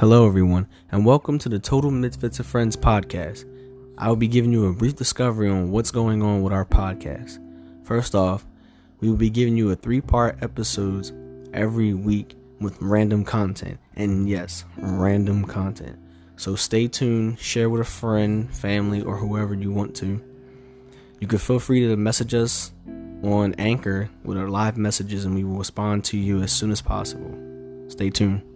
Hello, everyone, and welcome to the Total Misfits of Friends podcast. I will be giving you a brief discovery on what's going on with our podcast. First off, we will be giving you a three part episodes every week with random content. And yes, random content. So stay tuned, share with a friend, family, or whoever you want to. You can feel free to message us on Anchor with our live messages, and we will respond to you as soon as possible. Stay tuned.